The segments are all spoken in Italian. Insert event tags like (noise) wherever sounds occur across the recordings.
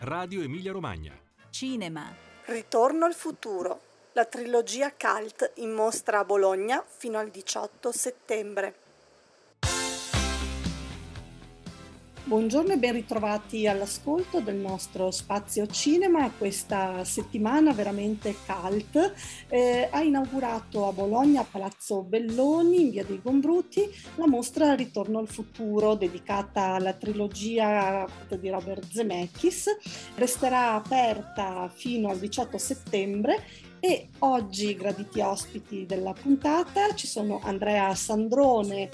Radio Emilia Romagna. Cinema. Ritorno al futuro. La trilogia Cult in mostra a Bologna fino al 18 settembre. Buongiorno e ben ritrovati all'ascolto del nostro spazio cinema. Questa settimana veramente cult eh, ha inaugurato a Bologna, a Palazzo Belloni, in via dei Gombruti, la mostra Ritorno al futuro dedicata alla trilogia di Robert Zemeckis. Resterà aperta fino al 18 settembre e oggi graditi ospiti della puntata ci sono Andrea Sandrone,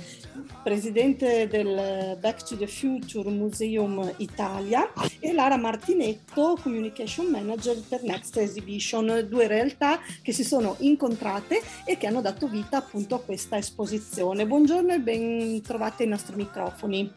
presidente del Back to the Future Museum Italia e Lara Martinetto, communication manager per Next Exhibition, due realtà che si sono incontrate e che hanno dato vita appunto a questa esposizione. Buongiorno e ben trovate ai nostri microfoni.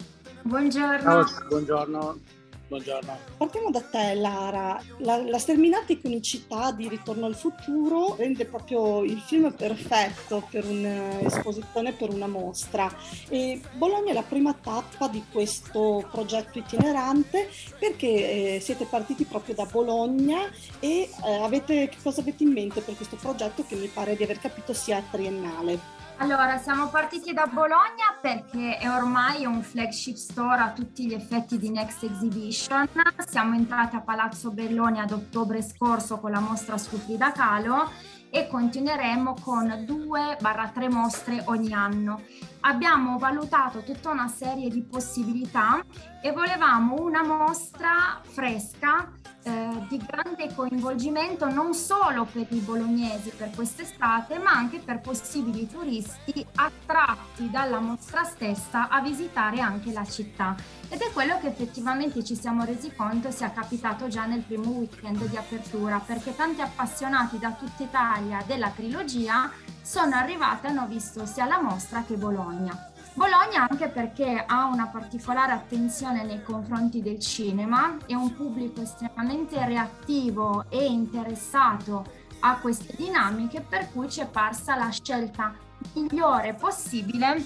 Buongiorno. Ciao, buongiorno. Buongiorno. Partiamo da te, Lara. La, la, sterminata iconicità di Ritorno al futuro rende proprio il film perfetto per un'esposizione, per una mostra. E Bologna è la prima tappa di questo progetto itinerante perché eh, siete partiti proprio da Bologna e eh, avete, che cosa avete in mente per questo progetto che mi pare di aver capito sia triennale? Allora, siamo partiti da Bologna perché è ormai un flagship store a tutti gli effetti di Next Exhibition. Siamo entrati a Palazzo Belloni ad ottobre scorso con la mostra su Frida Kahlo e continueremo con 2-3 mostre ogni anno. Abbiamo valutato tutta una serie di possibilità e volevamo una mostra fresca eh, di grande coinvolgimento non solo per i bolognesi per quest'estate, ma anche per possibili turisti attratti dalla mostra stessa a visitare anche la città. Ed è quello che effettivamente ci siamo resi conto sia capitato già nel primo weekend di apertura, perché tanti appassionati da tutta Italia della trilogia sono arrivati e hanno visto sia la mostra che Bologna. Bologna anche perché ha una particolare attenzione nei confronti del cinema e un pubblico estremamente reattivo e interessato a queste dinamiche, per cui ci è parsa la scelta migliore possibile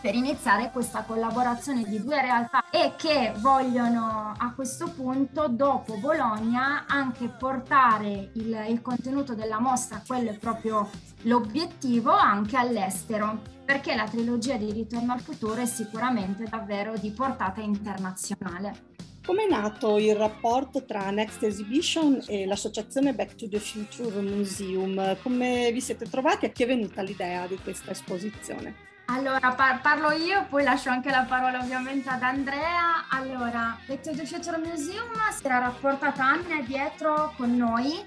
per iniziare questa collaborazione di due realtà e che vogliono a questo punto, dopo Bologna, anche portare il, il contenuto della mostra, quello è proprio l'obiettivo, anche all'estero, perché la trilogia di Ritorno al futuro è sicuramente davvero di portata internazionale. Come è nato il rapporto tra Next Exhibition e l'associazione Back to the Future Museum? Come vi siete trovati? A chi è venuta l'idea di questa esposizione? Allora, par- parlo io, poi lascio anche la parola ovviamente ad Andrea. Allora, the Future Museum si era rapportata anni addietro con noi.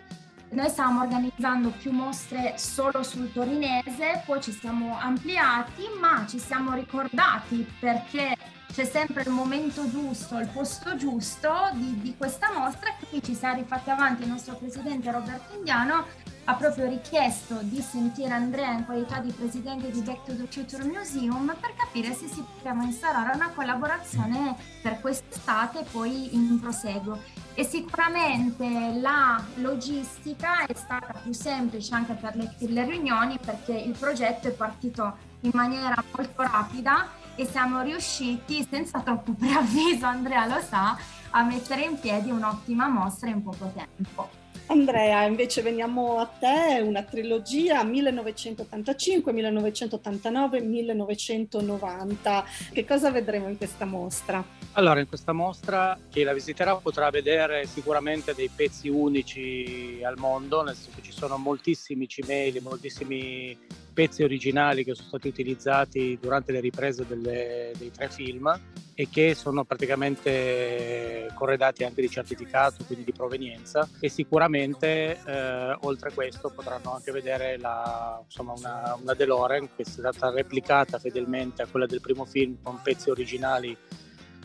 Noi stavamo organizzando più mostre solo sul torinese, poi ci siamo ampliati, ma ci siamo ricordati perché c'è sempre il momento giusto, il posto giusto di, di questa mostra quindi ci siamo rifatti avanti il nostro presidente Roberto Indiano ha proprio richiesto di sentire Andrea in qualità di presidente di Back to the Future Museum per capire se si poteva instaurare una collaborazione per quest'estate e poi in proseguo. E sicuramente la logistica è stata più semplice anche per le, per le riunioni perché il progetto è partito in maniera molto rapida e siamo riusciti senza troppo (laughs) preavviso, Andrea lo sa, a mettere in piedi un'ottima mostra in poco tempo. Andrea, invece veniamo a te, una trilogia 1985, 1989, 1990. Che cosa vedremo in questa mostra? Allora, in questa mostra chi la visiterà potrà vedere sicuramente dei pezzi unici al mondo, nel senso che ci sono moltissimi cimeli, moltissimi pezzi originali che sono stati utilizzati durante le riprese delle, dei tre film e che sono praticamente corredati anche di certificato, quindi di provenienza e sicuramente eh, oltre a questo potranno anche vedere la, insomma, una, una DeLorean che è stata replicata fedelmente a quella del primo film con pezzi originali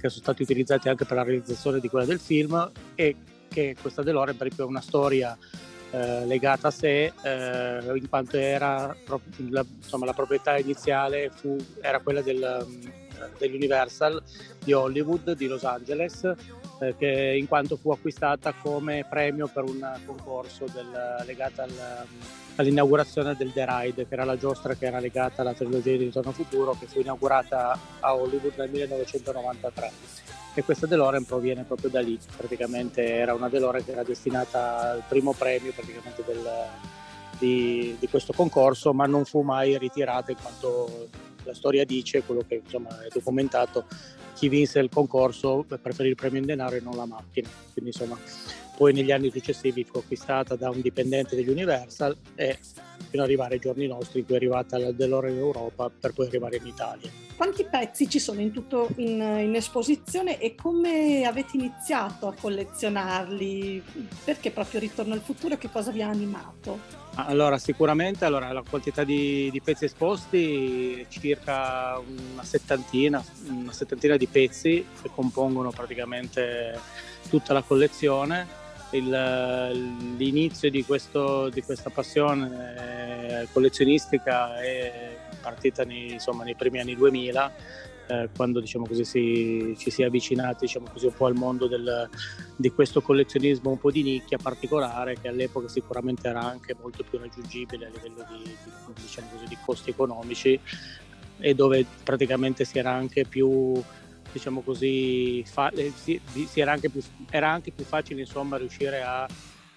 che sono stati utilizzati anche per la realizzazione di quella del film e che questa DeLorean per esempio è una storia eh, legata a sé eh, in quanto era la, insomma, la proprietà iniziale fu, era quella del, dell'Universal di Hollywood di Los Angeles eh, che in quanto fu acquistata come premio per un concorso del, legato al, all'inaugurazione del The Ride, che era la giostra che era legata alla trilogia di Ritorno Futuro, che fu inaugurata a Hollywood nel 1993. E questa DeLorean proviene proprio da lì, praticamente era una DeLorean che era destinata al primo premio del, di, di, questo concorso, ma non fu mai ritirata in quanto la storia dice, quello che insomma, è documentato, chi vinse il concorso preferì il premio in denaro e non la macchina. Quindi insomma poi negli anni successivi fu acquistata da un dipendente degli Universal e fino ad arrivare ai giorni nostri in cui è arrivata la DeLorean in Europa per poi arrivare in Italia. Quanti pezzi ci sono in tutto in, in, esposizione e come avete iniziato a collezionarli? Perché proprio Ritorno al futuro che cosa vi ha animato? Allora, sicuramente allora, la quantità di, di, pezzi esposti è circa una settantina, una settantina di pezzi che compongono praticamente tutta la collezione il, l'inizio di, questo, di, questa passione eh, collezionistica è partita nei, insomma, nei primi anni 2000 eh, quando diciamo così, si, ci si è avvicinati diciamo così, un po' al mondo del, di questo collezionismo un po' di nicchia particolare che all'epoca sicuramente era anche molto più raggiungibile a livello di, di, diciamo così, di costi economici e dove praticamente si era anche più diciamo così, fa, eh, si, si era, anche più, era, anche più, facile insomma riuscire a,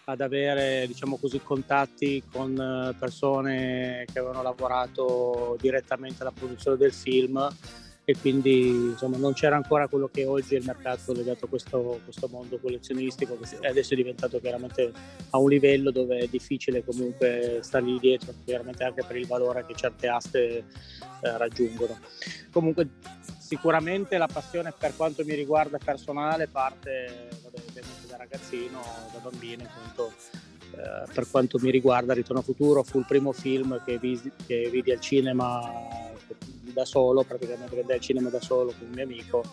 ad avere diciamo così, contatti con eh, persone che avevano lavorato direttamente alla produzione del film e quindi insomma, non c'era ancora quello che oggi è il mercato legato a questo, questo mondo collezionistico che adesso è diventato chiaramente a un livello dove è difficile comunque stargli dietro, chiaramente anche per il valore che certe aste eh, raggiungono. Comunque sicuramente la passione per quanto mi riguarda personale parte ovviamente da ragazzino, da bambino appunto. Eh, per quanto mi riguarda Ritorno Futuro fu il primo film che, visi, che vidi al cinema da solo, praticamente vedere al cinema da solo con un mio amico,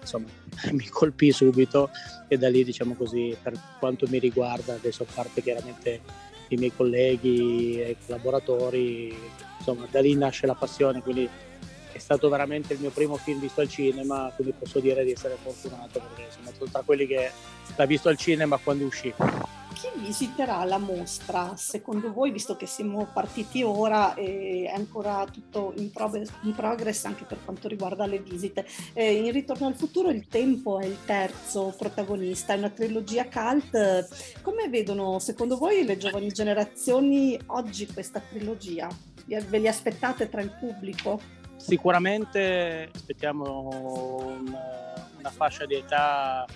insomma (laughs) mi colpì subito e da lì diciamo così per quanto mi riguarda, adesso a parte chiaramente i miei colleghi e collaboratori, insomma da lì nasce la passione, quindi è stato veramente il mio primo film visto al cinema, quindi posso dire di essere fortunato perché sono tra quelli che l'ha visto al cinema quando uscì. Chi visiterà la mostra secondo voi, visto che siamo partiti ora e è ancora tutto in progress, in progress anche per quanto riguarda le visite? Eh, in Ritorno al futuro il tempo è il terzo protagonista, è una trilogia cult. Come vedono secondo voi le giovani generazioni oggi questa trilogia? Ve li aspettate tra il pubblico? Sicuramente aspettiamo un, una fascia di età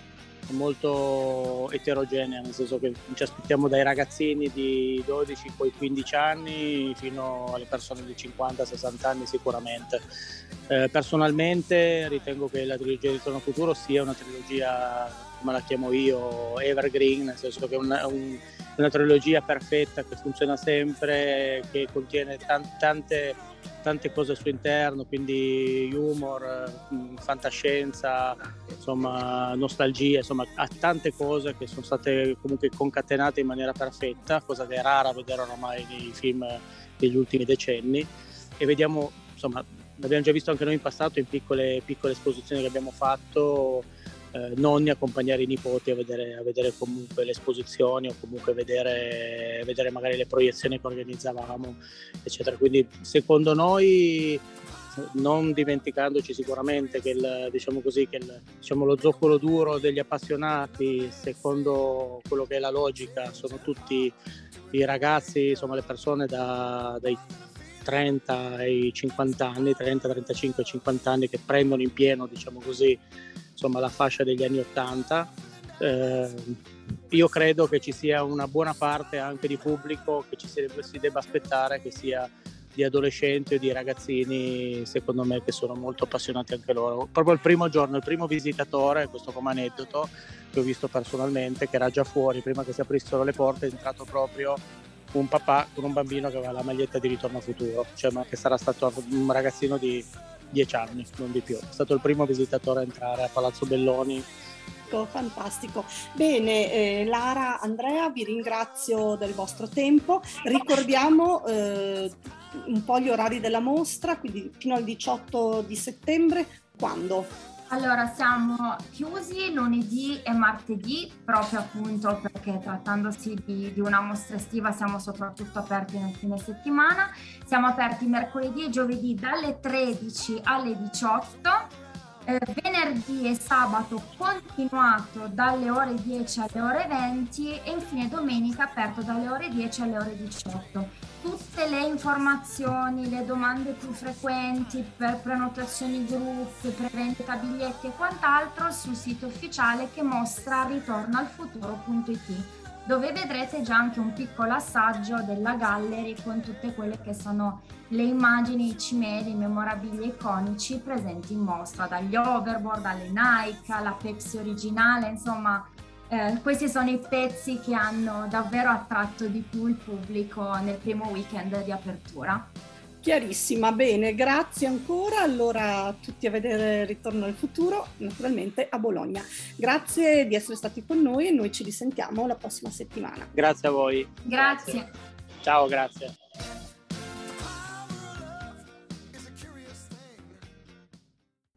molto eterogenea, nel senso che ci aspettiamo dai ragazzini di 12, poi 15 anni fino alle persone di 50-60 anni sicuramente. Eh, personalmente ritengo che la trilogia di Ritorno Futuro sia una trilogia, come la chiamo io, evergreen, nel senso che è una, un, una trilogia perfetta che funziona sempre, che contiene t- tante tante cose al suo interno, quindi humor, mm, fantascienza, insomma, nostalgia, insomma, ha tante cose che sono state comunque concatenate in maniera perfetta, cosa che è rara vedere ormai nei film degli ultimi decenni. E vediamo, insomma, l'abbiamo già visto anche noi in passato in piccole, piccole esposizioni che abbiamo fatto eh, nonni accompagnare i nipoti a vedere, a vedere, comunque le esposizioni o comunque vedere, vedere magari le proiezioni che organizzavamo, eccetera. Quindi secondo noi non dimenticandoci sicuramente che, il, diciamo così, che il, diciamo, lo zoccolo duro degli appassionati, secondo quello che è la logica, sono tutti i ragazzi, insomma le persone da, dai 30 ai 50 anni, 30, 35, 50 anni che prendono in pieno, diciamo così, insomma, la fascia degli anni 80. Eh, io credo che ci sia una buona parte anche di pubblico che ci si debba, si debba aspettare che sia di adolescenti o di ragazzini, secondo me, che sono molto appassionati anche loro. Proprio il primo giorno, il primo visitatore, questo come aneddoto, che ho visto personalmente, che era già fuori, prima che si aprissero le porte, è entrato proprio un papà con un bambino che aveva la maglietta di ritorno futuro, cioè ma che sarà stato un ragazzino di dieci anni, non di più. È stato il primo visitatore a entrare a Palazzo Belloni fantastico. Bene, eh, Lara, Andrea, vi ringrazio del vostro tempo. Ricordiamo eh, un po' gli orari della mostra, quindi fino al 18 di settembre, quando? Allora, siamo chiusi lunedì e martedì, proprio appunto perché trattandosi di, di, una mostra estiva siamo soprattutto aperti nel fine settimana. Siamo aperti mercoledì e giovedì dalle 13 alle 18, eh, venerdì e sabato continuato dalle ore 10 alle ore 20 e infine domenica aperto dalle ore 10 alle ore 18 tutte le informazioni, le domande più frequenti per prenotazioni gruppi, prevendita biglietti e quant'altro sul sito ufficiale che mostra ritornoalfuturo.it dove vedrete già anche un piccolo assaggio della gallery con tutte quelle che sono le immagini, i cimeli, i memorabili iconici presenti in mostra, dagli overboard alle Nike, alla Pepsi originale, insomma eh, questi sono i pezzi che hanno davvero attratto di più il pubblico nel primo weekend di apertura. Chiarissima, bene, grazie ancora. Allora tutti a vedere Ritorno al futuro, naturalmente a Bologna. Grazie di essere stati con noi e noi ci risentiamo la prossima settimana. Grazie a voi. Grazie. Ciao, grazie.